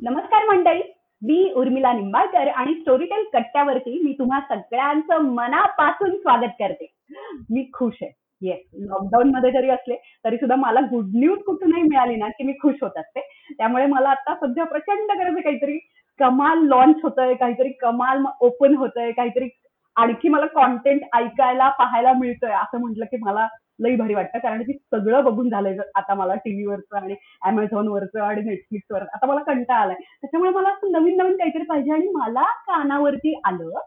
नमस्कार मंडळी मी उर्मिला निंबाळकर आणि स्टोरीटेल कट्ट्यावरती मी तुम्हा सगळ्यांचं मनापासून स्वागत करते. मी खुश आहे. येस लॉकडाऊन मध्ये जरी असले तरी सुद्धा मला गुड न्यूज कुठूनही मिळाली ना की मी खुश होत असते. त्यामुळे मला आता सध्या प्रचंड गरज आहे काहीतरी कमाल लॉन्च होतंय काहीतरी कमाल ओपन होतंय काहीतरी आणखी मला कॉन्टेंट ऐकायला पाहायला मिळतंय असं म्हटलं की मला लई भारी वाटतं. कारण की सगळं बघून झालंय आता मला टीव्हीवरचं आणि अमेझॉनवरचं आणि नेटफ्लिक्सवर आता मला कंटाळा आलाय. त्याच्यामुळे मला असं नवीन नवीन काहीतरी पाहिजे आणि मला कानावरती आलं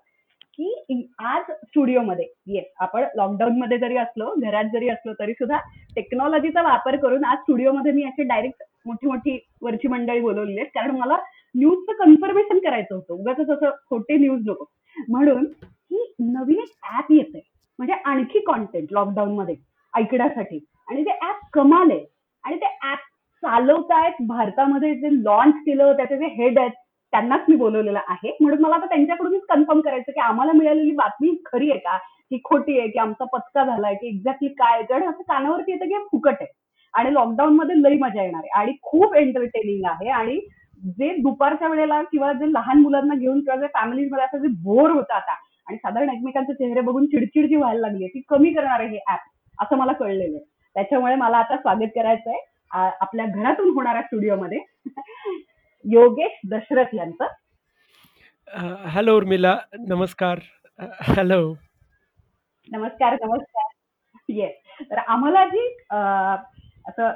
की आज स्टुडिओमध्ये येस आपण लॉकडाऊन मध्ये जरी असलो घरात जरी असलो तरी सुद्धा टेक्नॉलॉजीचा वापर करून आज स्टुडिओमध्ये मी अशी डायरेक्ट मोठी मोठी वरची मंडळी बोलवली आहेत. कारण मला न्यूजचं कन्फर्मेशन करायचं होतं. उगाच असं खोटे न्यूज नको. म्हणून ही नवीन एक ऍप येते म्हणजे आणखी कॉन्टेंट लॉकडाऊन मध्ये ऐकण्यासाठी. आणि ते ऍप कमाल आहे आणि ते ऍप चालवतायत भारतामध्ये जे लॉन्च केलं त्याचे जे हेड आहेत त्यांनाच मी बोलवलेलं आहे. म्हणून मला आता त्यांच्याकडूनच कन्फर्म करायचं की आम्हाला मिळालेली बातमी खरी आहे का? की खोटी आहे की आमचा पचका झालाय की एक्झॅक्टली काय कारण असं कानावरती येतं की फुकट आहे. आणि लॉकडाऊन मध्ये लई मजा येणार आहे. आणि खूप एंटरटेनिंग आहे. आणि जे दुपारच्या वेळेला किंवा जे लहान मुलांना घेऊन किंवा जे families मध्ये असं जे बोर होतं आता आणि साधारण एकमेकांचे चेहरे बघून चिडचिड जी व्हायला लागली ती कमी करणार आहे हे ऍप असं मला कळलेलं आहे. त्याच्यामुळे मला आता स्वागत करायचं आहे आपल्या घरातून होणाऱ्या स्टुडिओमध्ये योगेश दशरथ यांचं. हॅलो उर्मिला नमस्कार. हॅलो. नमस्कार नमस्कार. येस तर आम्हाला जी असं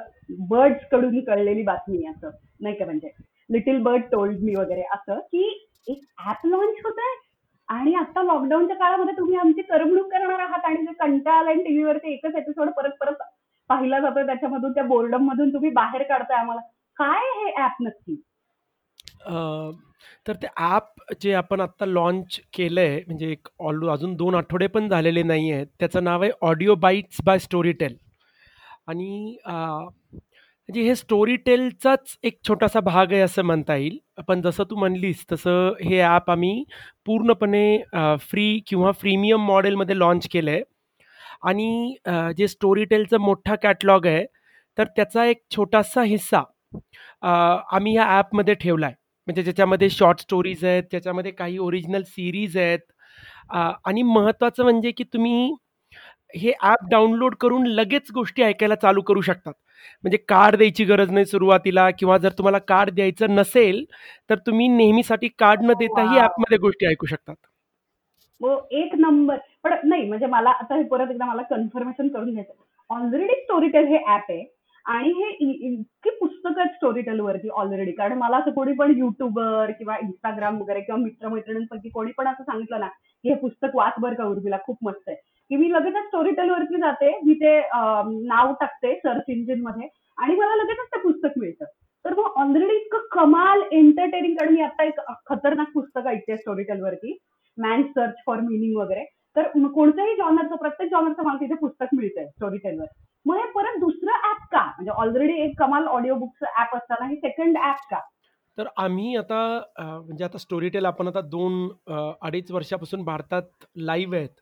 बर्ड्सकडून कळलेली बातमी आहे असं नाही का म्हणजे? लिटिल बर्ड टोल्ड मी वगैरे असं की एक ऍप लॉन्च होत आहे आणि आता लॉकडाऊनच्या काळामध्ये तुम्ही आमची करमणूक करणार आहात आणि जे कंटाळा आलाय टीव्हीवरती एकच एपिसोड परत परत पाहिला जातोय त्याच्यामधून त्या बोर्डम मधून तुम्ही बाहेर काढताय आम्हाला. काय हे ऍप नक्की? तर ते ॲप जे आपण आत्ता लॉन्च केलं आहे म्हणजे एक ऑल अजून दोन आठवडे पण झालेले नाही आहेत त्याचं नाव आहे ऑडिओ बाईट्स बाय स्टोरीटेल आणि म्हणजे हे स्टोरीटेलचाच एक छोटासा भाग आहे असं म्हणता येईल. पण जसं तू म्हणलीस तसं हे ॲप आम्ही पूर्णपणे फ्री किंवा फ्रीमियम मॉडेलमध्ये लॉन्च केलं आहे आणि जे जे स्टोरीटेलचं मोठा कॅटलॉग आहे तर त्याचा एक छोटासा हिस्सा आम्ही ह्या ॲपमध्ये ठेवला आहे म्हणजे ज्याच्यामध्ये शॉर्ट स्टोरीज आहेत त्याच्यामध्ये काही ओरिजिनल सिरीज आहेत. आणि महत्त्वाचं म्हणजे की तुम्ही हे ॲप डाउनलोड करून लगेच गोष्टी ऐकायला चालू करू शकतात. म्हणजे कार्ड द्यायची गरज नाही सुरुवातीला किंवा जर तुम्हाला कार्ड द्यायचं नसेल तर तुम्ही नेहमीसाठी कार्ड न देताही Wow. ॲपमध्ये गोष्टी ऐकू शकतात. हो एक नंबर. पण नाही म्हणजे मला आता हे परत एकदा मला कन्फर्मेशन करून घ्यायचं ऑलरेडी स्टोरीटेल हे ऍप आहे. आणि हे इतकी पुस्तकं आहेत स्टोरीटेल वरती ऑलरेडी कारण मला असं कोणी पण युट्यूबर किंवा इंस्टाग्राम वगैरे किंवा मित्रमैत्रिणींपैकी कोणी पण असं सांगितलं ना की हे पुस्तक वाच बर का उर्मिला खूप मस्त आहे. की मी लगेचच स्टोरीटेल वरती जाते मी ते नाव टाकते सर्च इंजिनमध्ये आणि मला लगेचच ते पुस्तक मिळतं. तर मग ऑलरेडी इतकं कमाल एंटरटेनिंग कारण मी आता एक खतरनाक पुस्तक ऐकते स्टोरीटेल वरती मॅन सर्च फॉर मिनिंग वगैरे. तर कोणत्याही जॉनरचं प्रत्येक जॉनरचं मला तिथे पुस्तक मिळतंय स्टोरी टेलवर मग हे परत दुसरं ऍप का? म्हणजे ऑलरेडी एक कमाल ऑडिओ बुकचं ऍप असताना हे सेकंड ऍप का? तर आम्ही आता म्हणजे आता स्टोरीटेल आपण आता दोन अडीच वर्षापासून भारतात लाईव्ह आहेत.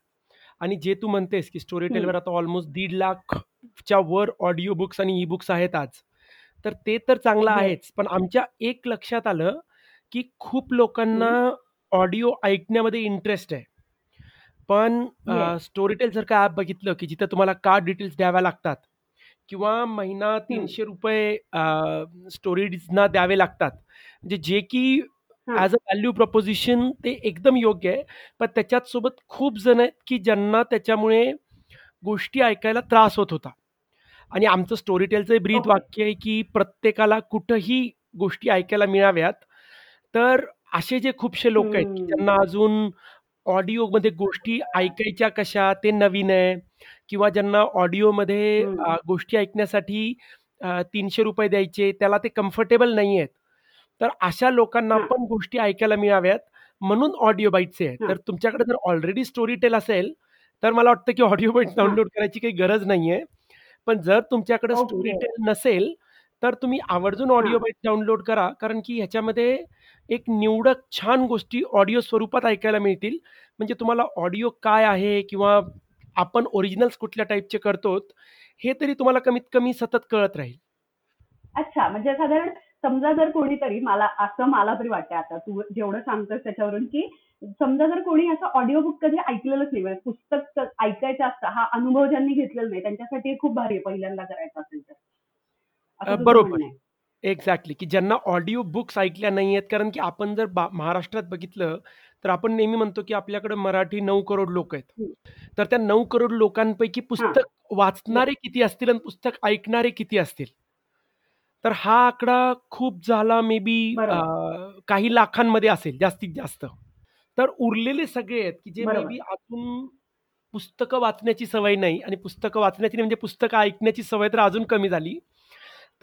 आणि जे तू म्हणतेस की स्टोरीटेलवर आता ऑलमोस्ट दीड लाखच्या वर ऑडिओ बुक्स आणि ई बुक्स आहेत आज. तर ते तर चांगलं. आहेच पण आमच्या एक लक्षात आलं की खूप लोकांना ऑडिओ ऐकण्यामध्ये इंटरेस्ट आहे. पण. स्टोरीटेल सारखं ॲप बघितलं की जिथं तुम्हाला कार्ड डिटेल्स द्याव्या लागतात किंवा महिना तीनशे रुपये स्टोरीजना द्यावे लागतात म्हणजे जे की हा. ॲज अ व्हॅल्यू प्रपोजिशन ते एकदम योग्य आहे पण त्याच्यात सोबत खूप जण आहेत की ज्यांना त्याच्यामुळे गोष्टी ऐकायला त्रास होत होता आणि आमचं स्टोरीटेलचं ब्रीद Okay. वाक्य आहे की प्रत्येकाला कुठंही गोष्टी ऐकायला मिळाव्यात तर असे जे खूपसे लोक आहेत की. ज्यांना अजून ऑडिओमध्ये गोष्टी ऐकायच्या कशा ते नवीन आहे किंवा ज्यांना ऑडिओमध्ये हम्म. अ, गोष्टी ऐकण्यासाठी तीनशे रुपये द्यायचे त्याला ते कम्फर्टेबल नाही आहेत तर अशा लोकांना हा. पण गोष्टी ऐकायला मिळाव्यात म्हणून ऑडिओ बाईटचे आहे हा. तर तुमच्याकडे जर ऑलरेडी स्टोरी टेल असेल तर मला वाटतं की ऑडिओ बाईट हा. डाउनलोड करायची काही गरज नाही आहे पण जर तुमच्याकडे. स्टोरी टेल नसेल तर तुम्ही आवर्जून ऑडिओ हा. बाईट डाउनलोड करा कारण की ह्याच्यामध्ये एक निवडक छान गोष्टी ऑडिओ स्वरूपात ऐकायला मिळतील. म्हणजे तुम्हाला ऑडिओ काय आहे किंवा आपण ओरिजिनल्स कुठल्या टाईपचे करतो हे तरी तुम्हाला कमीत कमी सतत कळत राहील. अच्छा म्हणजे साधारण समजा जर कोणीतरी मला असं मला तरी वाटतं आता तू जेवढं सांगतोस त्याच्यावरून की समजा जर कोणी असं ऑडिओ बुक कधी ऐकलेलंच नाही म्हणजे पुस्तक ऐकायचं असतं हा अनुभव ज्यांनी घेतलेला नाही त्यांच्यासाठी हे खूप भारी आहे पहिल्यांदा करायचं असेल तर. बरोबर. एक्झॅक्टली की ज्यांना ऑडिओ बुक्स ऐकल्या नाही आहेत कारण की आपण जर बा महाराष्ट्रात बघितलं तर आपण नेहमी म्हणतो की आपल्याकडे मराठी नऊ करोड लोक आहेत. तर त्या नऊ करोड लोकांपैकी पुस्तक वाचणारे किती असतील आणि पुस्तक ऐकणारे किती असतील तर हा आकडा खूप झाला मे बी. काही लाखांमध्ये असेल जास्तीत जास्त तर उरलेले सगळे आहेत की जे मे. बी अजून पुस्तकं वाचण्याची सवय नाही आणि पुस्तकं वाचण्याची नाही म्हणजे पुस्तकं ऐकण्याची सवय तर अजून कमी झाली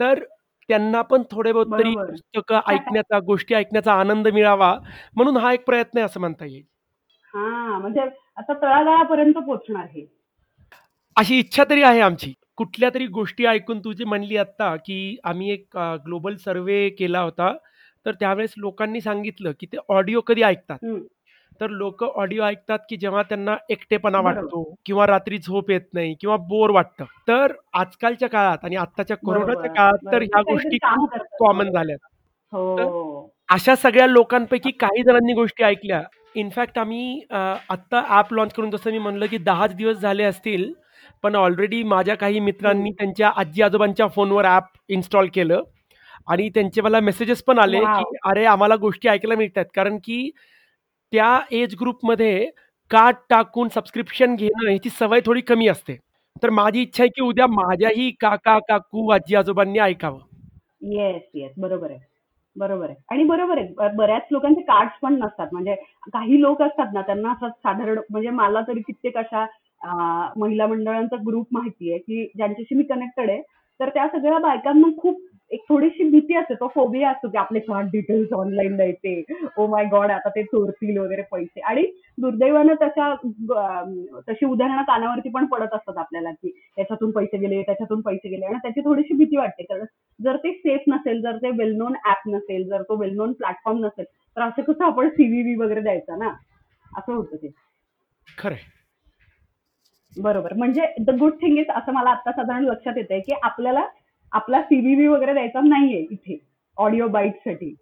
तर त्यांना पण थोडे बहुत तरी बरोबर. पुस्तकं ऐकण्याचा गोष्टी ऐकण्याचा आनंद मिळावा म्हणून हा एक प्रयत्न आहे असं म्हणता येईल हा म्हणजे आता तळागाळापर्यंत पोहोचणार हे अशी इच्छा तरी आहे आमची कुठल्या तरी गोष्टी ऐकून तू जी म्हणली आत्ता की आम्ही एक ग्लोबल सर्वे केला होता तर त्यावेळेस लोकांनी सांगितलं की ते ऑडिओ कधी ऐकतात. तर लोक ऑडिओ ऐकतात की जेव्हा त्यांना एकटेपणा. वाटतो किंवा रात्री झोप येत नाही किंवा बोर वाटतं तर आजकालच्या काळात आणि आत्ताच्या कोरोनाच्या काळात तर. ह्या गोष्टी खूप. कॉमन झाल्यात हो अशा सगळ्या लोकांपैकी काही जणांनी गोष्टी ऐकल्या इनफॅक्ट आम्ही आत्ता ॲप लॉन्च करून जसं मी म्हणलं की दहाच दिवस झाले असतील पण ऑलरेडी माझ्या काही मित्रांनी त्यांच्या आजी आजोबांच्या फोनवर ॲप इन्स्टॉल केलं आणि त्यांचे मला मेसेजेस पण आले. की अरे आम्हाला गोष्टी ऐकायला मिळतात कारण की त्या एज ग्रुपमध्ये कार्ड टाकून सबस्क्रिप्शन घेणं ह्याची सवय थोडी कमी असते. तर माझी इच्छा आहे की उद्या माझ्याही काका काकू आजी आजोबांनी ऐकावं. येस येस बरोबर आहे. बरोबर आहे. आणि बरोबर आहे. बऱ्याच लोकांचे कार्ड्स पण नसतात. म्हणजे काही लोक असतात ना त्यांना असं साधारण म्हणजे मला तरी कित्येक अशा महिला मंडळांचा ग्रुप माहिती आहे की ज्यांच्याशी मी कनेक्टेड आहे. तर त्या सगळ्या बायकांना खूप एक थोडीशी भीती असते. तो फोबिया असतो की आपले स्मार्ट डिटेल्स ऑनलाईन द्यायचे. ओ माय गॉड आता ते चोरतील वगैरे पैसे. आणि दुर्दैवानं तशा तशी उदाहरणं कानावरती पण पडत असतात आपल्याला की त्याच्यातून पैसे गेले त्याच्यातून पैसे गेले. आणि त्याची थोडीशी भीती वाटते. कारण जर ते सेफ नसेल जर ते वेल नोन ऍप नसेल जर तो वेल नोन प्लॅटफॉर्म नसेल तर असं कसं आपण सीव्हीव्ही वगैरे द्यायचा ना? असं होतं ते. खरंय. बरोबर. म्हणजे द गुड थिंग इज असं मला आता साधारण लक्षात येतंय की आपल्याला आपला सीव्हीव्ही वगैरे द्यायचा नाहीये इथे ऑडिओ बाईटसाठी.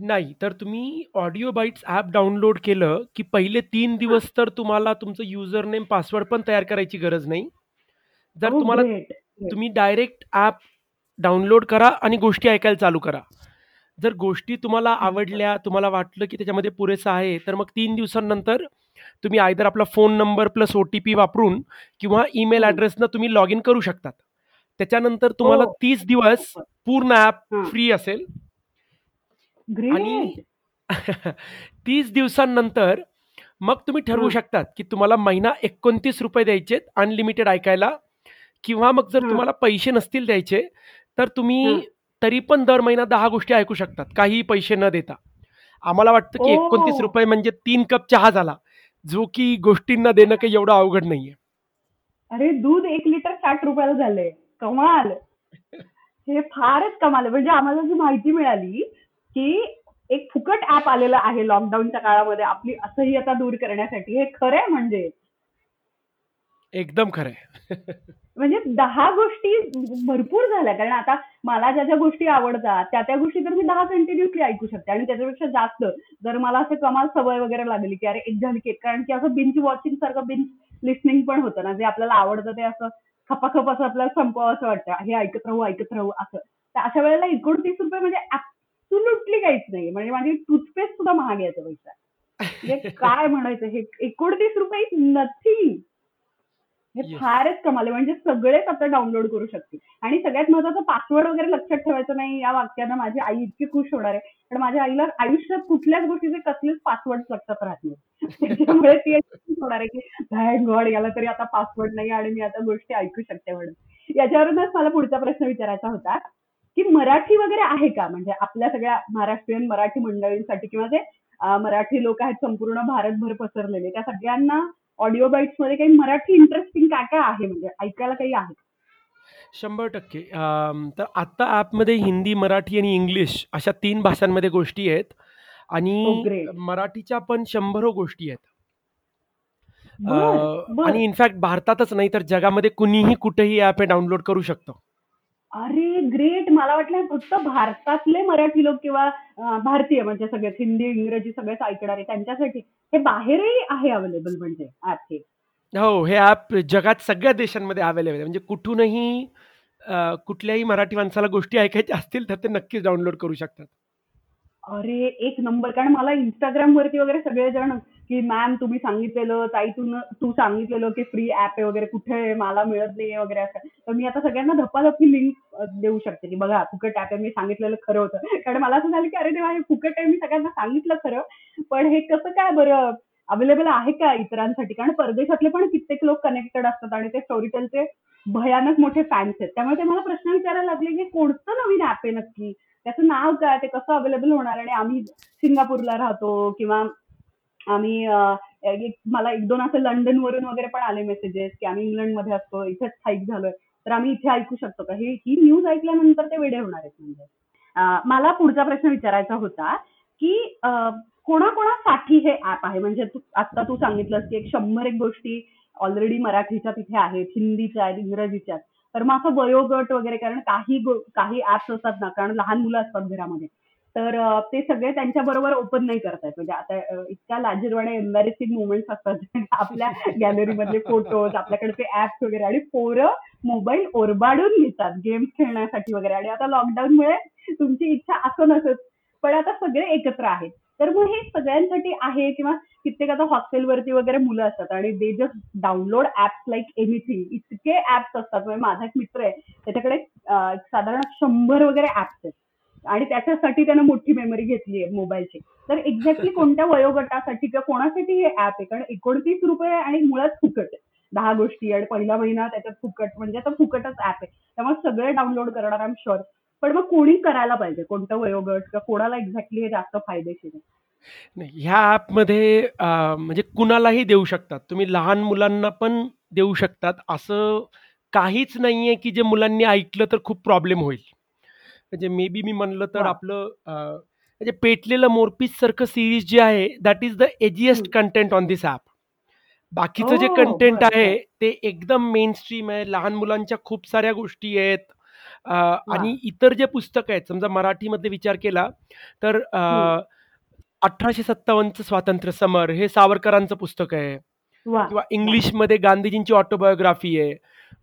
नाही. तर तुम्ही ऑडिओ बाईट्स ॲप डाउनलोड केलं की पहिले तीन दिवस तर तुम्हाला तुमचं युजर नेम पासवर्ड पण तयार करायची गरज नाही. जर Oh, तुम्हाला. तुम्ही डायरेक्ट ॲप डाउनलोड करा आणि गोष्टी ऐकायला चालू करा. जर गोष्टी तुम्हाला आवडल्या तुम्हाला वाटलं की त्याच्यामध्ये पुरेसं आहे तर मग तीन दिवसांनंतर तुम्ही आयदर आपला phone number plus O T P वापरून किंवा ईमेल. ॲड्रेसनं तुम्ही लॉग इन करू शकतात त्याच्यानंतर तुम्हाला हो. तीस दिवस पूर्ण ॲप हां. फ्री असेल आणि तीस दिवसांनंतर मग तुम्ही ठरवू हं. शकतात की तुम्हाला महिना एकोणतीस रुपये द्यायचे अनलिमिटेड ऐकायला किंवा मग जर हं. तुम्हाला पैसे नसतील द्यायचे तर तुम्ही हं. तरी पण दर महिना दहा गोष्टी ऐकू शकतात काहीही पैसे न देता आम्हाला वाटतं की. एकोणतीस रुपये म्हणजे तीन कप चहा झाला जो की गोष्टींना देणं काही एवढं अवघड नाहीये. अरे दूध एक लिटर साठ रुपयाला झालंय. कमाल. हे फारच कमाल. म्हणजे आम्हाला जी माहिती मिळाली की एक फुकट ऍप आलेलं आहे लॉकडाऊनच्या काळामध्ये आपली असह्यता दूर करण्यासाठी. हे खरं आहे म्हणजे. एकदम खरंय. म्हणजे दहा गोष्टी भरपूर झाल्या. कारण आता मला ज्या ज्या गोष्टी आवडतात त्या त्या गोष्टी तर मी दहा कंटिन्युअसली ऐकू शकते. आणि त्याच्यापेक्षा जास्त जर मला असं कमाल सवय वगैरे लागली की अरे एक झाली की एक, कारण की असं बिंच वॉचिंग सारखं बिंच लिस्निंग पण होतं ना. जे आपल्याला आवडतं ते असं खपाखप असं आपल्याला संपवावं असं वाटतं. हे ऐकत राहू ऐकत राहू असं. तर अशा वेळेला एकोणतीस रुपये म्हणजे ऍब्सुल्युटली काहीच नाही म्हणजे माझी टूथपेस्ट सुद्धा महाग आहे याचा पैसा म्हणजे काय म्हणायचं? हे एकोणतीस रुपये नथिंग हे. फारच कमाल आहे. म्हणजे सगळेच आता डाउनलोड करू शकतील. आणि सगळ्यात महत्वाचं पासवर्ड वगैरे लक्षात ठेवायचं नाही या वाक्यानं माझी आई इतकी खुश होणार आहे. पण माझ्या आईला आयुष्यात कुठल्याच गोष्टीचे कसलेच पासवर्ड लक्षात राहत नाही. त्याच्यामुळे ती होणार आहे की थँक गॉड याला तरी आता पासवर्ड नाही आणि मी आता गोष्टी ऐकू शकते म्हणून. याच्यावरूनच मला पुढचा प्रश्न विचारायचा होता की मराठी वगैरे आहे का? म्हणजे आपल्या सगळ्या महाराष्ट्रीयन मराठी मंडळींसाठी किंवा जे मराठी लोक आहेत संपूर्ण भारतभर पसरलेले त्या सगळ्यांना ऑडिओ बाईट्समध्ये काही मराठी इंटरेस्टिंग काय काय आहे म्हणजे ऐकायला काही आहे? शंभर टक्के तर आत्ता ॲपमध्ये हिंदी मराठी आणि इंग्लिश अशा तीन भाषांमध्ये गोष्टी आहेत Oh, आणि great. मराठीच्या पण शंभरो गोष्टी आहेत. आणि इनफॅक्ट भारतातच नाही तर जगामध्ये कुणीही कुठेही ॲप हे डाउनलोड करू शकतो अरे ग्रेट मला वाटलं फक्त भारतातले मराठी लोक किंवा भारतीय म्हणजे सगळेच हिंदी इंग्रजी सगळेच ऐकणारे त्यांच्यासाठी. हे बाहेरही आहे अवेलेबल म्हणजे ऍप हे. हो हे ॲप जगात सगळ्या देशांमध्ये अवेलेबल आहे. म्हणजे कुठूनही कुठल्याही मराठी माणसाला गोष्टी ऐकायच्या असतील तर ते नक्कीच डाउनलोड करू शकतात. अरे एक नंबर कारण मला इंस्टाग्राम वरती वगैरे सगळेजण की मॅम तुम्ही सांगितलेलं ताई तू तू सांगितलेलं की फ्री ऍप आहे वगैरे कुठे आहे, मला मिळत नाहीये वगैरे असं. तर मी आता सगळ्यांना धप्पाधप्पी लिंक देऊ शकते की बघा फुकट ऍप आहे मी सांगितलेलं खरं होतं. कारण मला असं झालं की अरे देवा हे फुकट आहे मी सगळ्यांना सांगितलं खरं. पण हे कसं काय बरं अवेलेबल आहे का इतरांसाठी? कारण परदेशातले पण कित्येक लोक कनेक्टेड असतात आणि ते स्टोरीटेलचे भयानक मोठे फॅन्स आहेत. त्यामुळे ते मला प्रश्न विचारायला लागले की कोणतं नवीन ऍप आहे नक्की? त्याचं नाव काय? ते कसं अवेलेबल होणार? आणि आम्ही सिंगापूरला राहतो किंवा आम्ही मला एक दोन असं लंडन वरून वगैरे पण आले मेसेजेस की आम्ही इंग्लंडमध्ये असतो इथेच स्थायिक झालोय. तर आम्ही इथे ऐकू शकतो का? ही ही न्यूज ऐकल्यानंतर ते वेडे होणार आहेत म्हणजे. मला पुढचा प्रश्न विचारायचा होता की कोणाकोणासाठी हे ऍप आहे? म्हणजे तू आता तू सांगितलंस की एक शंभर एक गोष्टी ऑलरेडी मराठीच्या तिथे आहेत हिंदीच्या आहेत इंग्रजीच्या आहेत. तर मग असं वयोगट वगैरे कारण काही काही ऍप्स असतात ना कारण लहान मुलं असतात घरामध्ये. तर ते सगळे त्यांच्या बरोबर ओपन नाही करतायत. म्हणजे आता इतक्या लाजीरवाणे एम्बॅरेसिंग मुवमेंट्स असतात. आपल्या गॅलरीमधले फोटोज आपल्याकडचे ऍप्स वगैरे आणि पोरं मोबाईल ओरबाडून घेतात गेम्स खेळण्यासाठी वगैरे. आणि आता लॉकडाऊनमुळे तुमची इच्छा असं नसत पण आता सगळे एकत्र आहेत. तर मग हे सगळ्यांसाठी आहे किंवा कित्येक आता हॉस्टेलवरती वगैरे मुलं असतात आणि they just download apps like anything इतके ऍप्स असतात. म्हणजे माझा एक मित्र आहे त्याच्याकडे साधारण शंभर वगैरे ऍप्स आहेत. आणि त्याच्यासाठी त्यानं मोठी मेमरी घेतली आहे मोबाईलची तर एक्झॅक्टली कोणत्या वयोगटासाठी किंवा कोणासाठी हे ऍप आहे? कारण एकोणतीस रुपये आणि मुळात फुकट आहे. दहा गोष्टी आणि पहिला महिना त्याच्यात फुकट म्हणजे आता फुकटच ऍप आहे. त्यामुळे सगळे डाउनलोड करणार आय एम शुअर पण मग कोणी करायला पाहिजे? कोणतं वयोगट किंवा कोणाला एक्झॅक्टली हे जास्त फायदेशीर आहे? नाही ह्या ॲपमध्ये म्हणजे कुणालाही देऊ शकतात. तुम्ही लहान मुलांना पण देऊ शकतात. असं काहीच नाही आहे की जे मुलांनी ऐकलं तर खूप प्रॉब्लेम होईल. म्हणजे मे बी मी म्हणलं तर आपलं अं, म्हणजे पेटलेलं मोरपीस सारखं सिरीज जे आहे that is the edgiest. Content on this app बाकीचं जे हो कंटेंट बर आहे बर. ते एकदम मेन स्ट्रीम आहे. लहान मुलांच्या खूप साऱ्या गोष्टी आहेत. अ, आणि इतर जे पुस्तकं आहेत समजा मराठीमध्ये विचार केला तर. अठराशे सत्तावन्नचं स्वातंत्र्य समर हे सावरकरांचं पुस्तक आहे. किंवा इंग्लिशमध्ये गांधीजींची ऑटोबायोग्राफी आहे.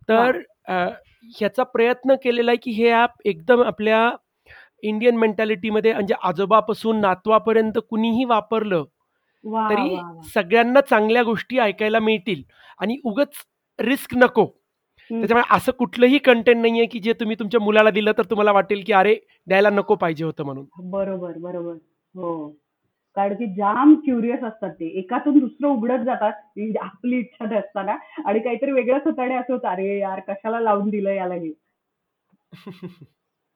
तर अ, ह्याचा प्रयत्न केलेला आहे की हे ॲप एकदम आपल्या इंडियन मेंटॅलिटीमध्ये म्हणजे आजोबापासून नातवापर्यंत कुणीही वापरलं तरी सगळ्यांना चांगल्या गोष्टी ऐकायला मिळतील. आणि उगच रिस्क नको. त्याच्यामुळे असं कुठलंही कंटेंट नाहीये की जे तुम्ही तुमच्या मुलाला दिलं तर तुम्हाला वाटेल की अरे द्यायला नको पाहिजे होतं म्हणून. बरोबर बरोबर. हो. कारण की जाम क्युरियस असतात ते. एकातून दुसरं उघडत जातात. आपली इच्छा नसताना आणि काहीतरी वेगळंच होतं आणि असं होतं. अरे यार कशाला लावून दिलं याला हे?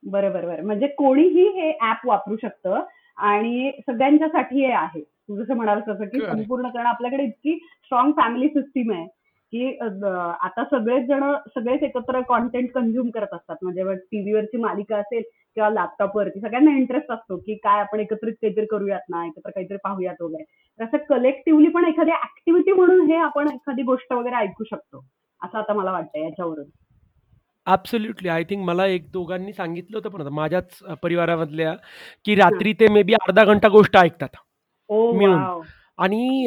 बरं बरं बरं म्हणजे कोणीही हे ऍप वापरू शकतं. आणि सगळ्यांच्यासाठी हे आहे. तू जसं म्हणाल तसं की. संपूर्ण कारण आपल्याकडे इतकी स्ट्रॉंग फॅमिली सिस्टीम आहे की आता सगळेच जण सगळेच एकत्र कॉन्टेंट कंझ्युम करत असतात. म्हणजे टीव्हीवरची मालिका असेल किंवा लॅपटॉपवरती सगळ्यांना इंटरेस्ट असतो की काय आपण एकत्रित काहीतरी करूयात ना एकत्र काहीतरी पाहूयात वगैरे. तर असं कलेक्टिव्हली पण एखादी ऍक्टिव्हिटी म्हणून हे आपण एखादी गोष्ट वगैरे ऐकू शकतो असं आता मला वाटतं याच्यावरून. ॲब्सोल्युटली आय थिंक मला एक दोघांनी सांगितलं होतं पण माझ्याच परिवारामधल्या की रात्री ते मे बी अर्धा घंटा गोष्ट ऐकतात. मिळून. आणि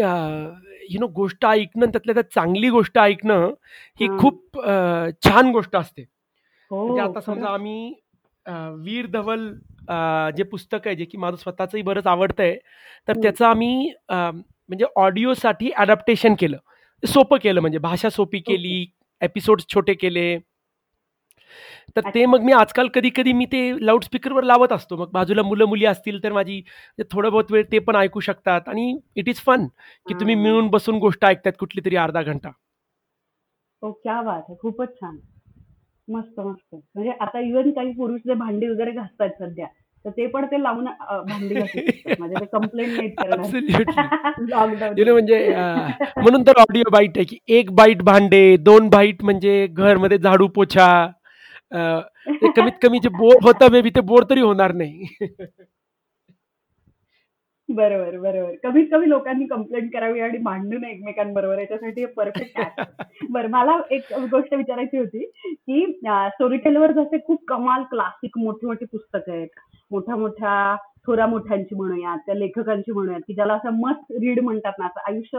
यु नो गोष्ट ऐकणं त्यातल्या त्यात चांगली गोष्ट ऐकणं ही. खूप छान गोष्ट असते. म्हणजे हो आता समजा. आम्ही वीर धवल जे पुस्तक आहे जे की माझं स्वतःचंही बरंच आवडतं आहे तर हम्म. त्याचं आम्ही म्हणजे ऑडिओसाठी ॲडॅप्टेशन केलं सोपं केलं म्हणजे भाषा सोपी. केली एपिसोड्स छोटे केले तर ते. मग मी आजकाल कधी कधी मी ते लाऊडस्पीकरवर लावत असतो मग बाजूला मुलं मुली असतील तर माझी थोडं बहुत वेळ ते पण ऐकू शकतात आणि इट इज फन की तुम्ही हा. मिळून बसून गोष्ट ऐकतात कुठली तरी अर्धा घंटा ओ क्या बात आहे खूपच छान मस्त मस्त. म्हणजे आता इव्हन काही पुरुष जे भांडी वगैरे घासतात सध्या तर ते पण ते लावून भांडी शकतात. म्हणजे कंप्लेंट नाहीत. करणार. लॉकडाऊन म्हणजे म्हणून तर ऑडिओ बाईट आहे की एक बाईट भांडे दोन बाईट म्हणजे घरमध्ये झाडू पोछा कमीत कमी जे बोर होतं मे बी ते बोर तरी होणार नाही. बरोबर, बरोबर. कमीत कमी लोकांनी कंप्लेंट करावी आणि भांडू नये एकमेकांबरोबर याच्यासाठी हे परफेक्ट आहे. बरं मला एक गोष्ट विचारायची होती, की अ, स्टोरी टेलवर जसे खूप कमाल क्लासिक मोठी-मोठी पुस्तकं आहेत. मोठ्या-मोठ्या थोरामोठ्यांची म्हणूयात, त्या लेखकांची म्हणूयात, की ज्याला असं मस्ट रीड म्हणतात ना, असं आयुष्य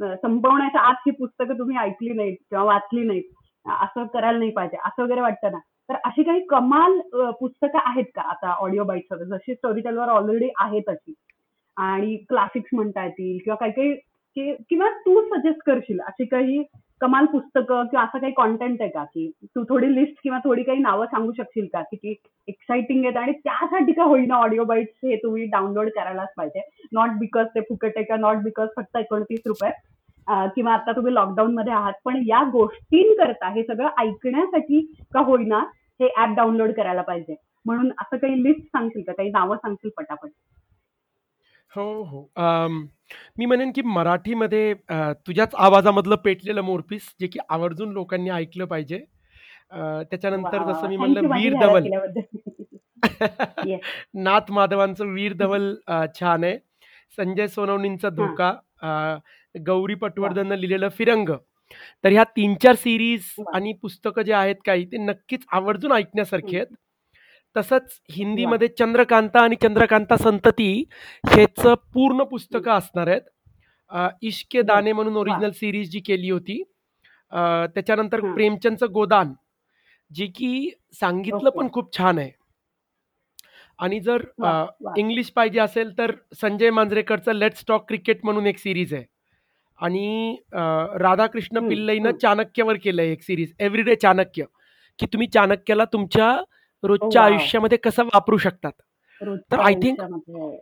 अ, संपवण्याच्या आत ही पुस्तकं तुम्ही ऐकली नाहीत किंवा वाचली नाहीत, असं करायला नाही पाहिजे, असं वगैरे वाटतं ना. तर अशी काही कमाल अ, पुस्तकं आहेत का आता ऑडिओ बाईट्सवर जशी स्टोरी टेलवर ऑलरेडी आहेत अशी? आणि क्लासिक्स म्हणता येतील किंवा काही-काही किंवा तू सजेस्ट करशील अशी काही कमाल पुस्तकं किंवा असं काही कॉन्टेंट आहे का, की तू थोडी लिस्ट किंवा थोडी काही नावं सांगू शकशील का, की ती एक्साइटिंग आहेत आणि त्यासाठी का होईना ऑडिओ बाईट्स हे तुम्ही डाउनलोड करायलाच पाहिजे. नॉट बिकॉज ते फुकट आहे का नॉट बिकॉज फक्त एकोणतीस रुपये किंवा आता तुम्ही लॉकडाऊन मध्ये आहात. पण या गोष्टींकरता हे सगळं ऐकण्यासाठी का होईना हे ऍप डाउनलोड करायला पाहिजे. म्हणून असं काही लिस्ट सांगशील का? काही नावं सांगशील पटापट? हो, हो. अं, मी म्हणेन की मराठीमध्ये अ, तुझ्याच आवाजामधलं पेटलेलं मोरपीस, जे की आवर्जून लोकांनी ऐकलं पाहिजे. अ, त्याच्यानंतर जसं वाह! मी थँक म्हणलं यू माझी वीर धवल. केल्याबद्दल. येस. नाथ माधवांचं वीर धवल अ, छान आहे. संजय सोनवणेंचा हां. धोका, अ, गौरी वाह! पटवर्धननं लिहिलेलं फिरंग. तर ह्या 3-4 सीरीज वाह! आणि पुस्तकं जे आहेत काही, ते नक्कीच आवर्जून ऐकण्यासारखी हं. आहेत. तसंच! हिंदीमध्ये चंद्रकांता आणि चंद्रकांता संतती ह्याचं पूर्ण. पुस्तकं असणार आहेत. इश्क. दाने म्हणून! ओरिजिनल सीरीज जी केली होती. त्याच्यानंतर. प्रेमचंदचं गोदान, जे की सांगितलं. पण खूप छान आहे. आणि जर! इंग्लिश पाहिजे असेल तर संजय मांजरेकरचं लेट्स टॉक क्रिकेट म्हणून एक सीरीज आहे. आणि राधाकृष्ण पिल्लईनं. चाणक्यवर केलंय एक सीरीज, एव्हरीडे चाणक्य, की तुम्ही चाणक्यला तुमच्या रोजच्या वॉव! आयुष्यामध्ये कसं वापरू शकतात. तर रोजच्या आय थिंक आयुष्यामध्ये.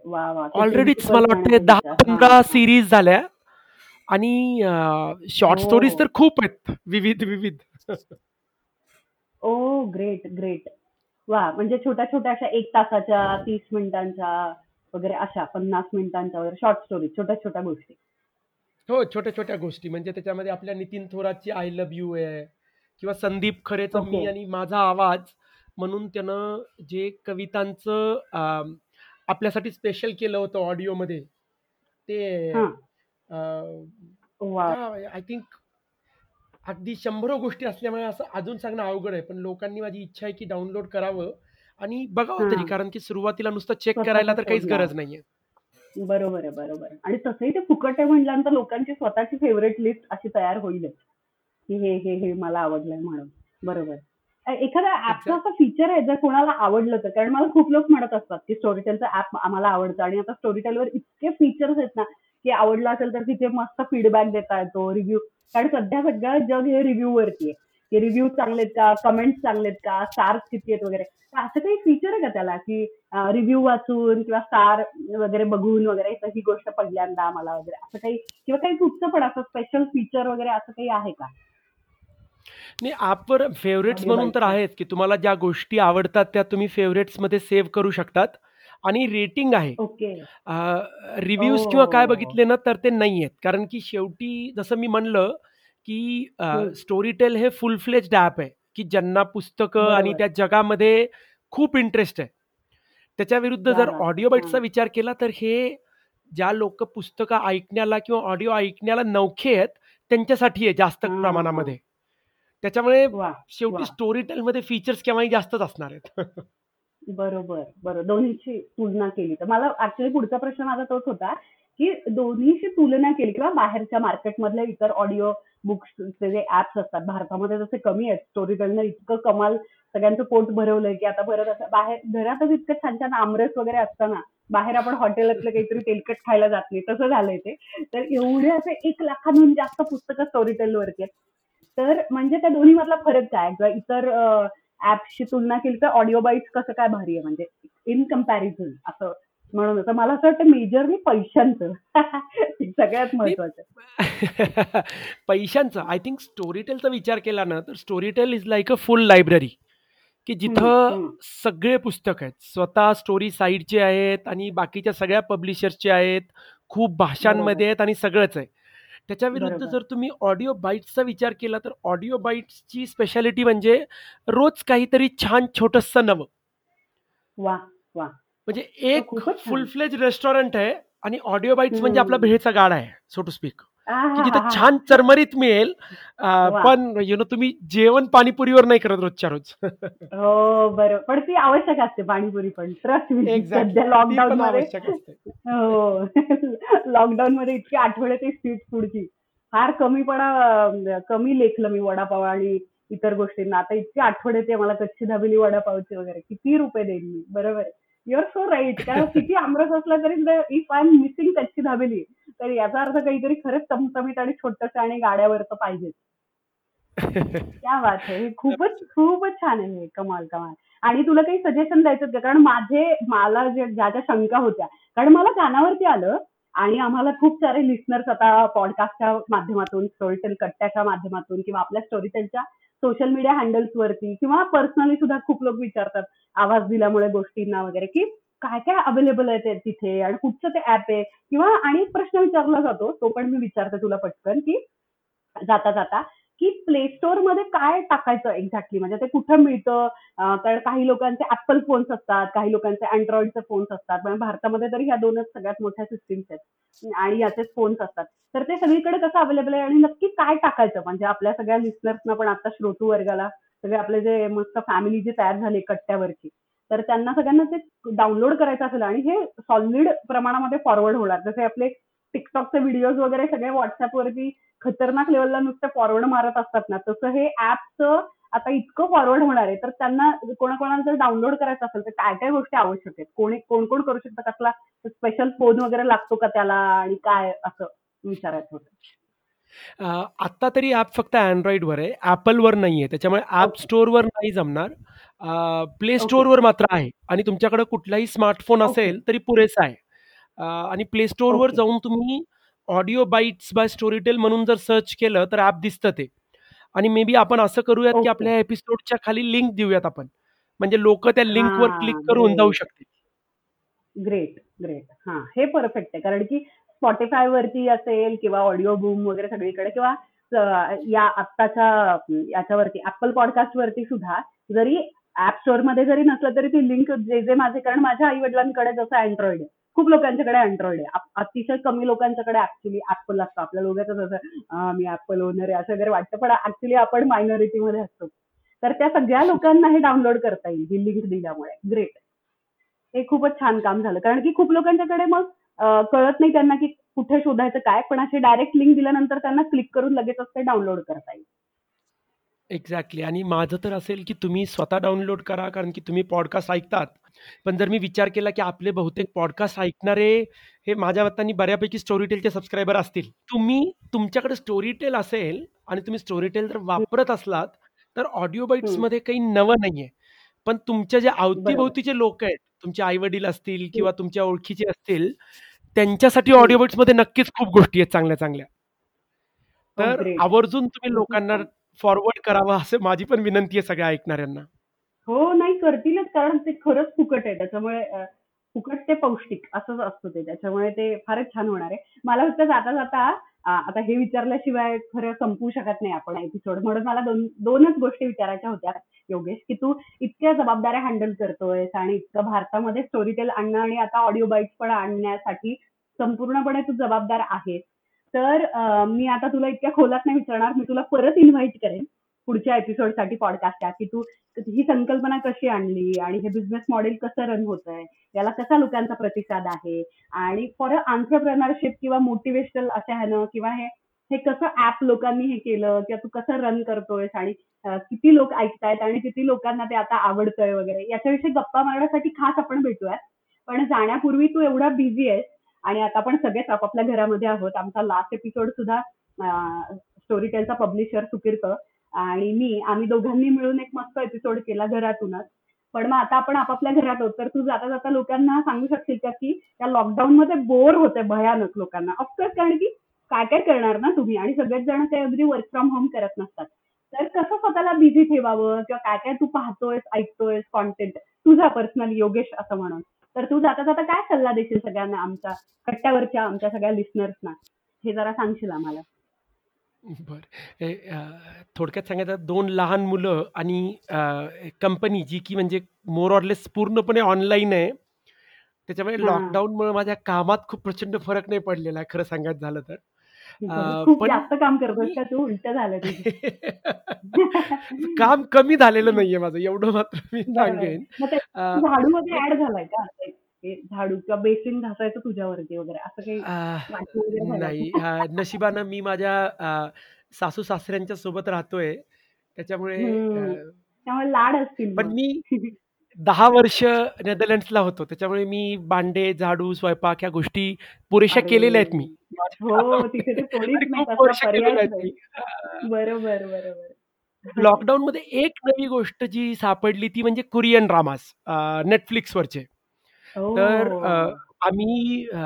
ते ऑलरेडीच मला आणि वाटतंय त्यांच्या. हां, 10-15 हां. सीरीज झाल्या आणि शॉर्ट स्टोरीज तर ओह! खूप आहेत विविध, विविध. ओह! Great, great. वाह! म्हणजे छोट्या-छोट्या अशा 1 तासाच्या, 30 मिनिटांच्या वगैरे अशा 50 मिनिटांच्या वगैरे शॉर्ट स्टोरीज, छोट्या-छोट्या गोष्टी. हो, छोट्या-छोट्या गोष्टी म्हणजे त्याच्यामध्ये आपल्या नितीन थोरातची आय लव्ह यू आहे किंवा संदीप खरेचं मी. आणि माझा आवाज म्हणून त्यानं जे कवितांचं अ, आपल्यासाठी स्पेशल केलं होतं ऑडिओमध्ये, ते हां. Uh, wow! त्या आय थिंक अगदी शंभरो गोष्टी असल्यामुळे असं अजून सांगणं अवघड आहे. पण लोकांनी माझी इच्छा आहे की डाउनलोड करावं आणि बघावं तरी, हां. कारण की सुरुवातीला नुसतं चेक करायला तर काहीच गरज. नाहीये. बरोबर आहे, बरोबर आहे. आणि तसंही ते फुकट आहे म्हटल्यानंतर लोकांची स्वतःची फेव्हरेट लिस्ट अशी तयार होईलच, की हे, हे, हे मला आवडलंय म्हणून. बरोबर. ॲपचं एक्झॅक्ट. असं फीचर आहे जर कोणाला आवडलं तर? कारण मला खूप लोक म्हणत असतात, की स्टोरीटेलचं ॲप आम्हाला आवडतं आणि आता स्टोरीटेलवर इतके फीचर्स आहेत ना, की आवडलं असेल तर तिथे मस्त फीडबॅक देता येतो, रिव्ह्यू कारण सध्या सगळं जग हे रिव्ह्यूवरती आहे, की रिव्ह्यू चांगले आहेत का, कमेंट्स चांगले आहेत का, स्टार्स किती आहेत वगैरे. तर असं काही फीचर आहे का त्याला, की रिव्ह्यू वाचून किंवा स्टार वगैरे बघून वगैरे ही गोष्ट पहिल्यांदा आम्हाला वगैरे असं काही किंवा काही कुठचं पण असं स्पेशल फीचर वगैरे असं काही आहे का? नाही ॲपवर फेव्हरेट्स ऑडिओ म्हणून तर? आहेत, की तुम्हाला ज्या गोष्टी आवडतात त्या तुम्ही फेव्हरेट्समध्ये सेव्ह करू शकतात आणि रेटिंग आहे. ओके. अ, रिव्ह्यूज किंवा काय ओह! बघितले ना तर ते नाहीयेत. कारण की शेवटी जसं मी म्हणलं, की अ, हं. स्टोरीटेल हे फुल फ्लेज्ड ॲप आहे, की ज्यांना पुस्तकं आणि बरोबर. त्या जगामध्ये खूप इंटरेस्ट आहे. त्याच्या विरुद्ध क्या जर! ऑडिओ बाईट्सचा हां. विचार केला तर हे ज्या लोकं पुस्तकं ऐकण्याला किंवा ऑडिओ ऐकण्याला नवखे आहेत, त्यांच्यासाठी आहे जास्त हां, प्रमाणामध्ये. त्याच्यामुळे! शेवटी वाह! स्टोरीटेलमध्ये फीचर्स केव्हाही जास्तच असणार आहेत. बरोबर, बरोबर. दोन्हीची तुलना केली तर. मला ॲक्चुअली पुढचा प्रश्न माझा तोच होता, की दोन्हीची तुलना केली किंवा बाहेरच्या मार्केटमधल्या इतर ऑडिओ बुक्सचे जे ॲप्स असतात, भारतामध्ये तसे कमी आहेत. स्टोरीटेलनं इतकं कमाल सगळ्यांचं पोट भरवलंय, की आता परत असं बाहेर घरातच इतकं छान-छान आमरस वगैरे असतं ना, बाहेर आपण हॉटेलातलं काहीतरी तेलकट खायला जात नाही, तसं झालंय ते. तर एवढे असे 1 लाखांहून जास्त पुस्तकं स्टोरीटेलवरती आहेत. तर म्हणजे त्या दोन्हीमधला फरक काय? किंवा इतर ॲप्सची तुलना केली तर ऑडिओ बाईट्स कसं काय भारी आहे म्हणजे इन कंपॅरिझन असं म्हणून. तर मला असं वाटतं मेजरली पैशांचं सगळ्यात महत्वाचं. पैशांचा आय थिंक स्टोरीटेलचा विचार केला ना, तर Storytel is like a full library, की हं, जिथं हं. सगळे पुस्तक आहेत. स्वतः स्टोरी साइडचे आहेत आणि बाकीच्या सगळ्या पब्लिशर्सचे आहेत. खूप. भाषांमध्ये आहेत आणि सगळंच आहे. त्याच्या विरुद्ध. जर तुम्ही ऑडिओ बाईट्सचा विचार केला, तर ऑडिओ बाईट्सची स्पेशालिटी म्हणजे रोज काहीतरी छान छोटंसं नवं. वाह! वाह! म्हणजे एक फुल. फ्लेज रेस्टॉरंट आहे आणि ऑडिओ बाईट्स म्हणजे आपला. भेळचा गाडा आहे सो टू स्पीक की जिथे. छान चरमरीत मिळेल. पण यु नो तुम्ही जेवण पाणीपुरीवर नाही करत रोजच्या रोज. हो बरोबर पण ती आवश्यक असते पाणीपुरी पण ट्रस्ट सध्या ती लॉकडाऊन हो. लॉकडाऊन मध्ये इतकी आठवण येते स्ट्रीट फूडची फार कमीपणा कमी लेखलं मी वडापाव आणि इतर गोष्टींना. आता इतकी आठवण येते मला कच्ची दाबेली वडापावची वगैरे. किती रुपये देईन मी? बरोबर युअर सो राईट कारण किती आमरस असला तरी इफ आय एम मिसिंग कच्ची दाबेली तर याचा अर्थ काहीतरी खरंच चमचमीत आणि छोटस आणि गाड्यावरचं पाहिजे. क्या बात आहे हे खूपच खूपच छान आहे कमाल कमाल. आणि तुला काही सजेशन द्यायचं का? कारण माझे मला जे ज्या ज्या शंका होत्या कारण मला कानावरती आलं आणि आम्हाला खूप सारे लिस्नर्स आता पॉडकास्टच्या माध्यमातून स्टोरीटेल कट्ट्याच्या माध्यमातून किंवा आपल्या स्टोरीटेलच्या सोशल मीडिया हँडल्स वरती किंवा पर्सनली सुद्धा खूप लोक विचारतात आवाज दिल्यामुळे गोष्टींना वगैरे की काय काय अवेलेबल आहे तिथे आणि कुठचं ते ऍप आहे? किंवा आणि एक प्रश्न विचारला जातो तो पण मी विचारते तुला पटकन की जाता जाता की प्ले स्टोअरमध्ये काय टाकायचं एक्झॅक्टली म्हणजे ते कुठं मिळतं? कारण काही लोकांचे ऍपल फोन्स असतात काही लोकांचे अँड्रॉइडचे फोन्स असतात पण भारतामध्ये तरी ह्या दोनच सगळ्यात मोठ्या सिस्टीम्स आहेत. आणि याचेच फोन्स असतात. तर ते सगळीकडे कसं अवेलेबल आहे? आणि नक्की काय टाकायचं? म्हणजे आपल्या सगळ्या लिस्नर्सना पण आता श्रोतू वर्गाला सगळे आपले जे मस्त फॅमिली जे तयार झाले कट्ट्यावरची तर त्यांना सगळ्यांना ते डाउनलोड करायचं असेल आणि हे सॉलिड प्रमाणामध्ये फॉरवर्ड होणार. जसे आपले टिकटॉकचे व्हिडिओज वगैरे सगळे व्हॉट्सअपवरती खतरनाक लेवलला नुसतं फॉरवर्ड मारत असतात ना तसं हे ऍपचं आता इतकं फॉरवर्ड होणार आहे. तर त्यांना कोणाकोणाला जर डाउनलोड करायचं असेल तर काय काय गोष्टी आवश्यक आहेत? कोणी कोण कोण करू शकतं? कसला स्पेशल फोन वगैरे लागतो का त्याला आणि काय असं विचारायचं होतं? आत्ता तरी ॲप फक्त अँड्रॉइडवर आहे. ॲपलवर नाही आहे त्याच्यामुळे ॲप स्टोअरवर नाही जमणार. प्ले स्टोअरवर मात्र आहे आणि तुमच्याकडे कुठलाही स्मार्टफोन असेल तरी पुरेसा आहे. आणि प्ले स्टोअरवर जाऊन तुम्ही ऑडिओ बाईट्स बाय स्टोरीटेल म्हणून जर सर्च केलं तर ॲप दिसतं ते. आणि मे बी आपण असं करूयात की आपल्या एपिसोडच्या खाली लिंक देऊयात आपण. म्हणजे लोक त्या लिंकवर क्लिक करून जाऊ शकतील. ग्रेट ग्रेट हा हे परफेक्ट आहे. कारण की स्पॉटीफाय वरती असेल किंवा ऑडिओ बूम वगैरे सगळीकडे किंवा या आत्ताच्या याच्यावरती ऍपल पॉडकास्ट वरती सुद्धा जरी ऍप स्टोअरमध्ये जरी नसलं तरी ती लिंक जे जे माझे कारण माझ्या आई वडिलांकडे जसं अँड्रॉइड आहे. खूप लोकांच्याकडे अँड्रॉइड आहे. अतिशय कमी लोकांच्याकडे ऍक्च्युली ऍपल असतं. आपल्या लोकांचं जसं मी ऍपल ओनर आहे असं वगैरे वाटतं. पण ऍक्च्युली आपण मायनॉरिटी मध्ये असतो. तर त्या सगळ्या लोकांना हे डाउनलोड करता येईल ही लिंक दिल्यामुळे. ग्रेट हे खूपच छान काम झालं. कारण की खूप लोकांच्याकडे मग कळत नाही त्यांना की कुठे शोधायचं काय. पण अशी डायरेक्ट लिंक दिल्यानंतर त्यांना क्लिक करून लगेचच ते डाउनलोड करता येईल. एक्झॅक्टली आणि माझं तर असेल की तुम्ही स्वतः डाउनलोड करा कारण की तुम्ही पॉडकास्ट ऐकतात. पण जर मी विचार केला की आपले बहुतेक पॉडकास्ट ऐकणारे हे माझ्या मतांनी बऱ्यापैकी स्टोरीटेलचे सबस्क्रायबर असतील. तुम्ही तुमच्याकडे स्टोरीटेल असेल आणि तुम्ही स्टोरीटेल जर वापरत असलात तर ऑडिओ बाईट्समध्ये काही नवं नाहीये. पण तुमच्या जे अवतीभोवतीचे लोक आहेत तुमचे आई वडील असतील किंवा तुमच्या ओळखीचे असतील त्यांच्यासाठी. ऑडिओ बाईट्समध्ये नक्कीच खूप गोष्टी आहेत चांगल्या चांगल्या तर. आवर्जून तुम्ही लोकांना. फॉरवर्ड करावा असं माझी पण विनंती आहे सगळ्या ऐकणाऱ्यांना. हो नाही करतीलच कारण ते खरंच फुकट आहे. त्याच्यामुळे फुकट ते पौष्टिक असंच असतं ते. त्याच्यामुळे ते फारच छान होणार आहे. मला फक्त जाता जाता आता हे विचारल्याशिवाय खरं संपू शकत नाही आपण एपिसोड म्हणून मला दोन दोनच गोष्टी विचारायच्या होत्या. योगेश की तू इतक्या जबाबदाऱ्या हँडल करतोयस आणि इतकं भारतामध्ये स्टोरीटेल आणणं आणि आता ऑडिओ बाईट्स पण आणण्यासाठी संपूर्णपणे तू जबाबदार आहेस. तर मी आता तुला इतक्या खोलात नाही विचारणार मी तुला परत इन्व्हाइट करेन पुढच्या एपिसोडसाठी पॉडकास्टच्या की तू ही संकल्पना कशी आणली आणि हे बिझनेस मॉडेल कसं रन होत आहे याला कसा लोकांचा प्रतिसाद आहे आणि फॉर आंतरप्रनरशिप किंवा मोटिवेशनल असं ह्यानं किंवा हे हे कसं ऍप लोकांनी हे केलं किंवा तू कसं रन करतोयस आणि किती लोक ऐकतायत आणि किती लोकांना ते आता आवडतंय वगैरे याच्याविषयी गप्पा मारण्यासाठी खास आपण भेटूयात. पण जाण्यापूर्वी तू एवढा बिझी आहेस आणि आता आपण सगळेच आपापल्या घरामध्ये आहोत. आमचा लास्ट एपिसोड सुद्धा स्टोरी टेलचा पब्लिशर सुकीर्त आणि मी आम्ही दोघांनी मिळून एक मस्त एपिसोड केला घरातूनच. पण मग आता आपण आपापल्या घरात आहोत. तर तू जाता जाता लोकांना सांगू शकशील का की त्या लॉकडाऊन मध्ये बोर होते भयानक लोकांना? ऑफकोर्स कारण की काय काय करणार ना तुम्ही? आणि सगळेच जण ते अगदी वर्क फ्रॉम होम करत नसतात. तर कसं स्वतःला बिझी ठेवावं? किंवा काय काय तू पाहतोयस ऐकतोयस कॉन्टेंट तुझा पर्सनल योगेश असं म्हणून. तर तू जाता जाता काय सल्ला देशील सगळ्यांना आमच्या कट्ट्यावरच्या आमच्या सगळ्या लिस्नर्सना हे जरा सांगशील आम्हाला बर थोडक्यात सांगायचं दोन लहान मुलं आणि कंपनी जी की म्हणजे मोर ऑरलेस पूर्णपणे ऑनलाईन आहे त्याच्यामुळे. लॉकडाऊनमुळे माझ्या कामात खूप प्रचंड फरक नाही पडलेला आहे खरं सांगायचं झालं तर. खूप पण जास्त काम करतोस मी का तू? उलटं झालं तुझं. काम कमी झालेलं नाहीये माझं एवढं मात्र मी. सांगेन. अ, झाडूमध्ये ॲड झालाय का? झाडू किंवा बेसिन घासायचं तुझ्यावरती वगैरे असं काही नाही. नशिबानं मी माझ्या अ, सासू-सासऱ्यांच्या सोबत राहतोय. त्याच्यामुळे हं. त्यामुळे लाड असतील पण. मी 10 वर्ष नेदरलँड्सला होतो. त्याच्यामुळे मी भांडे, झाडू, स्वयंपाक ह्या गोष्टी पुरेशा अरे! केलेल्या आहेत मी. हो, तिथे ते कोणीच आणि नाही. खूप तसा वर्ष केलेल्या पर्यायच आहेत नाही. मी. अ, बरोबर, बरोबर. लॉकडाऊनमध्ये एक नवी गोष्ट जी सापडली ती म्हणजे कोरियन ड्रामाज अ, Netflixवरचे. तर अ, ओह! आम्ही अ,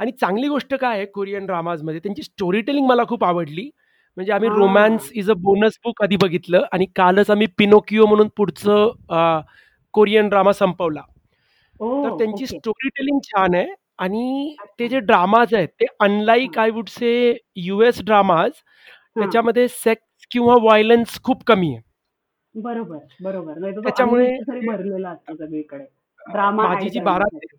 आणि चांगली गोष्ट काय आहे कोरियन ड्रामाजमध्ये त्यांची स्टोरी टेलिंग मला खूप आवडली. म्हणजे आम्ही रोमॅन्स हां. इज अ बोनस बुक आधी बघितलं आणि कालच आम्ही पिनोकियो म्हणून पुढचं अ, कोरियन ड्रामा संपवला. तर! त्यांची. स्टोरी टेलिंग छान आहे आणि ते. जे ड्रामाज आहेत ते अनलाइक हां. I would say US dramas. त्याच्यामध्ये सेक्स किंवा व्हायलन्स खूप कमी आहे. बरोबर, बरोबर. त्याच्यामुळे माझी जी 12 करण्यासाठी.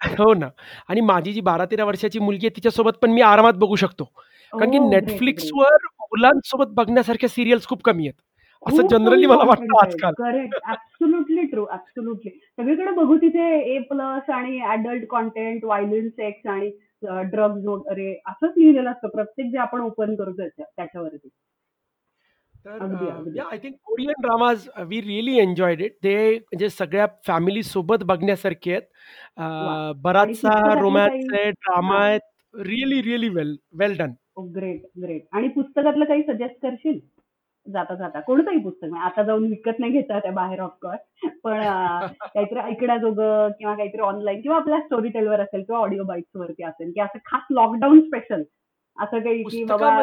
हो ना. आणि माझी जी 12-13 वर्षाची मुलगी आहे तिच्यासोबत पण मी आरामात बघू शकतो. कारण की. Netflixवर मुलांसोबत बघण्यासारख्या सीरियल्स खूप कमी आहेत. असं जनरली कमी मला वाटतं. आजकाल. करेक्ट. Absolutely true, absolutely. सगळीकडे बघू तिथे ए प्लस आणि अडल्ट कंटेंट, व्हायलन्स, सेक्स आणि ड्रग्ज वगैरे असंच लिहिलेलं असतं प्रत्येक जे आपण ओपन करू त्याच्या त्याच्यावरती. तर I think Korean dramas we really enjoyed it. ते म्हणजे सगळ्या फॅमिली सोबत बघण्यासारखे आहेत. बराचसा रोमॅन्स आहे, ड्रामा. आहेत. Really, really well well done. Great, great. आणि पुस्तकातलं काही सजेस्ट करशील? जाता-जाता. कोणतंही पुस्तक आता जाऊन विकत नाही घेता येत बाहेर ऑफ कोर्स. पण काहीतरी ऐकण्याजोगं किंवा काहीतरी ऑनलाईन किंवा आपल्या स्टोरी टेलवर असेल किंवा ऑडिओ बाईट्सवरती असेल, की असं खास लॉकडाऊन स्पेशल असं काही की बाबा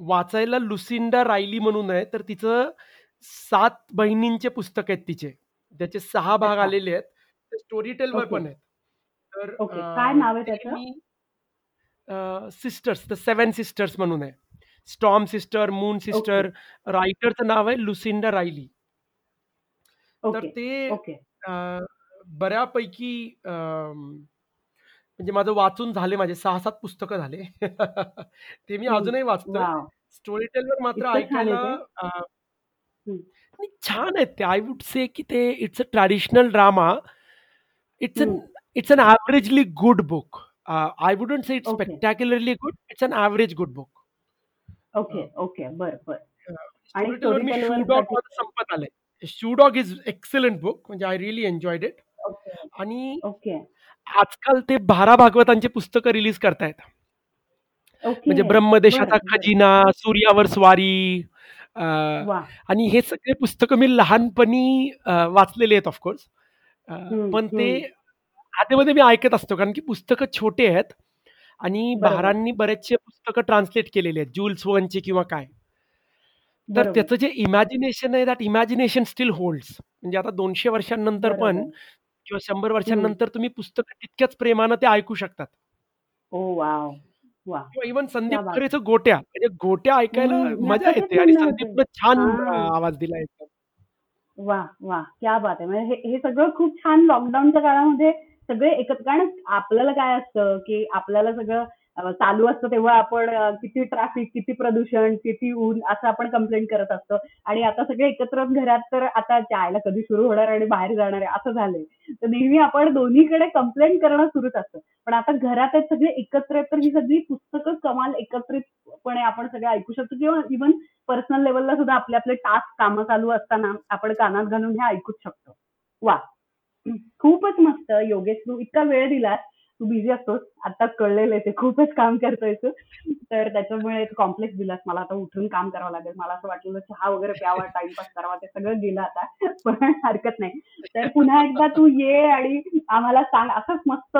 वाचायला लुसिंडा रायली म्हणून आहे. तर तिचं 7 बहिणींचे पुस्तक आहेत तिचे. त्याचे 6 भाग. आलेले आहेत. ते स्टोरी टेलवर. पण आहेत. तर काय नाव आहे त्याचं? सिस्टर्स द सेवन सिस्टर्स म्हणून आहे. Storm sister, moon. सिस्टर. रायटरचं नाव आहे लुसिंडा रायली. तर ते बऱ्यापैकी अ, म्हणजे माझं वाचून झाले माझे 6-7 पुस्तकं झाले. ते मी. अजूनही वाचतोय. वॉव! स्टोरी टेलवर मात्र ऐकायला छान आहेत ते. आय वुल्ड से की ते it's a traditional drama. It's. An it's an averagely good book. I wouldn't say it's. Spectacularly good. It's an average good book. Okay, okay. बरं, बरं. आणि स्टोरी मी शू डॉग संपत आलंय. Shoe dog is excellent book. म्हणजे I really enjoyed it. आणि okay. आजकाल ते 12 भागवतांची पुस्तकं रिलीज करतायत. म्हणजे ब्रह्मदेशाचा बरं, बरं. खजिना, सूर्यावर स्वारी! आणि हे सगळे पुस्तकं मी लहानपणी वाचलेले आहेत ऑफ कोर्स. अ, हं, पण ते. आधेमध्ये मी ऐकत असतो कारण की पुस्तकं छोटे आहेत आणि बरोबर. बारांनी बरेचसे पुस्तकं ट्रान्सलेट केलेले आहेत. जुल्स वर्नचे किंवा काय. तर बरोबर. त्याचं जे इमॅजिनेशन आहे दॅट इमॅजिनेशन स्टिल होल्ड्स. म्हणजे आता 200 वर्षांनंतर पण बरोबर. किंवा 100 हं. वर्षांनंतर तुम्ही पुस्तकं तितक्याच प्रेमानं ते ऐकू शकतात. Oh wow! वाह! किंवा इव्हन संदीप बात है! खरेचं गोट्या. म्हणजे गोट्या ऐकायला हं, मी मजा तेच येते आणि होते. संदीपनं छान अ, हां. आवाज दिला एकदम. वाह! वाह! क्या बात है! म्हणजे हे हे सगळं खूप छान लॉकडाऊनच्या काळामध्ये सगळे एकत्र कारण आपल्याला काय असतं, की आपल्याला सगळं चालू असतं तेव्हा आपण किती ट्रॅफिक, किती प्रदूषण, किती ऊन असं आपण कंप्लेंट करत असतो आणि आता सगळे एकत्र घरात तर आता जायला कधी सुरू होणार आणि बाहेर जाणार आहे असं झालंय. तर नेहमी आपण दोन्हीकडे कंप्लेंट करणं सुरूच असतं. पण आता घरात सगळे एकत्र आहेत तर ही सगळी पुस्तकं कमाल एकत्रितपणे आपण सगळं ऐकू शकतो किंवा इव्हन पर्सनल लेव्हलला सुद्धा आपले आपले टास्क कामं चालू असताना आपण कानात घालून हे ऐकूच शकतो. वा खूपच मस्त योगेश तू इतका वेळ दिलास. तू बिझी असतोस. आता कळलेलं आहे ते खूपच काम करतोय तू. तर त्याच्यामुळे कॉम्प्लेक्स दिलास. मला आता उठून काम करावं लागेल. मला असं वाटलं चहा वगैरे प्यावा, टाइमपास करावा ते सगळं गेलं आता. पण हरकत नाही. तर पुन्हा एकदा तू ये आणि आम्हाला सांग असंच मस्त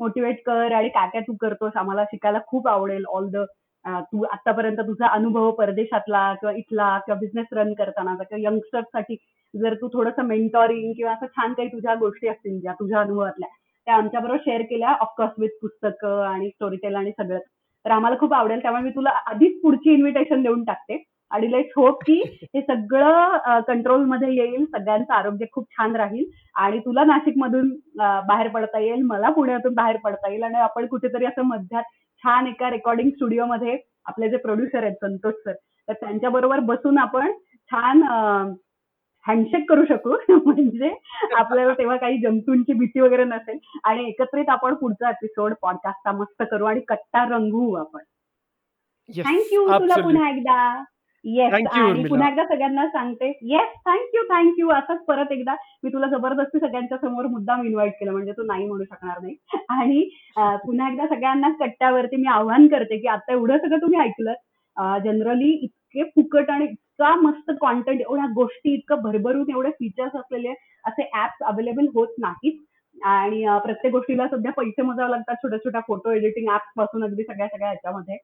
मोटिवेट कर आणि काय-काय तू करतोस आम्हाला शिकायला खूप आवडेल. ऑल द तू आतापर्यंत तुझा अनुभव परदेशातला किंवा इथला किंवा बिझनेस रन करताना किंवा यंगस्टर्ससाठी जर तू थोडंसं मेंटॉरिंग किंवा असं छान काही तुझ्या गोष्टी असतील ज्या तुझ्या अनुभवातल्या, त्या आमच्याबरोबर शेअर केल्या ऑफकोर्स विथ पुस्तकं आणि स्टोरी टेल आणि सगळं तर आम्हाला खूप आवडेल. त्यामुळे मी तुला आधीच पुढची इन्व्हिटेशन देऊन टाकते. आणि लेट्स होप की हे सगळं कंट्रोलमध्ये येईल सगळ्यांचं आरोग्य खूप छान राहील आणि तुला नाशिकमधून मधून बाहेर पडता येईल मला पुण्यातून बाहेर पडता येईल आणि आपण कुठेतरी असं मध्यात छान एका रेकॉर्डिंग स्टुडिओमध्ये आपले जे प्रोड्युसर आहेत संतोष सर तर त्यांच्या बरोबर बसून आपण छान हँडशेक करू शकू. म्हणजे आपल्याला तेव्हा काही जंतूंची भीती वगैरे नसेल. आणि एकत्रित आपण पुढचा एपिसोड पॉडकास्टचा मस्त करू आणि कट्टा रंगवू आपण. थँक्यू तुला. पुन्हा एकदा. येस आणि. पुन्हा एकदा सगळ्यांना सांगते. येस थँक्यू थँक्यू असंच परत एकदा मी तुला जबरदस्ती सगळ्यांच्या समोर मुद्दाम इन्व्हाइट केलं. म्हणजे तू नाही म्हणू शकणार नाही. आणि पुन्हा एकदा सगळ्यांना कट्ट्यावरती मी आव्हान करते की आता एवढं सगळं तुम्ही ऐकलं जनरली इतके फुकट आणि इतका मस्त कॉन्टेंट एवढ्या गोष्टी इतकं भरभरून एवढे फीचर्स असलेले असे ऍप्स अवेलेबल होत नाहीत. आणि प्रत्येक गोष्टीला सध्या पैसे मोजावे लागतात छोट्या छोट्या फोटो एडिटिंग ऍप्सपासून अगदी सगळ्या सगळ्या ह्याच्यामध्ये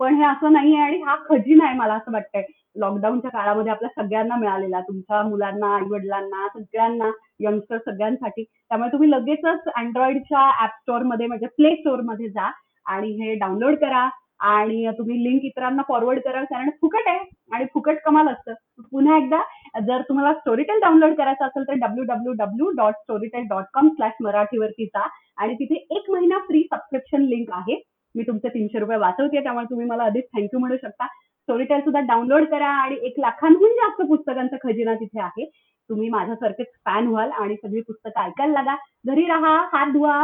पण हे असं नाहीये आणि हा खजिना आहे मला असं वाटतंय. लॉकडाऊनच्या काळामध्ये आपल्या सगळ्यांना मिळालेला तुमच्या मुलांना आई वडिलांना सगळ्यांना यंगस्टर सगळ्यांसाठी. त्यामुळे तुम्ही लगेचच अँड्रॉइडच्या ऍप स्टोअरमध्ये म्हणजे प्ले स्टोअरमध्ये जा आणि हे डाउनलोड करा. आणि तुम्ही लिंक इतरांना फॉरवर्ड कराल कारण फुकट आहे आणि फुकट कमाल असतं. पुन्हा एकदा जर तुम्हाला स्टोरीटेल डाउनलोड करायचं असेल तर W W W dot Storytel dot com slash मराठीवरती जा आणि तिथे एक महिना फ्री सबस्क्रिप्शन लिंक आहे. मी तुमचे तीनशे रुपये वाचवते त्यामुळे तुम्ही मला आधीच थँक्यू म्हणू शकता. स्टोरीटेल सुद्धा डाउनलोड करा आणि एक लाखांहून जास्त पुस्तकांचा खजिना तिथे आहे. तुम्ही माझ्यासारखेच फॅन व्हाल आणि सगळी पुस्तकं ऐकायला लागा. घरी राहा हात धुवा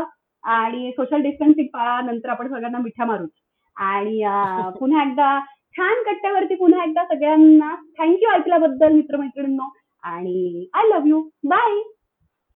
आणि सोशल डिस्टन्सिंग पाळा नंतर आपण सगळ्यांना मिठ्या मारू आणि पुन्हा एकदा छान कट्ट्यावरती पुन्हा एकदा सगळ्यांना थँक्यू ऐकल्याबद्दल मित्रमैत्रिणींनो. आणि आय लव्ह यू बाय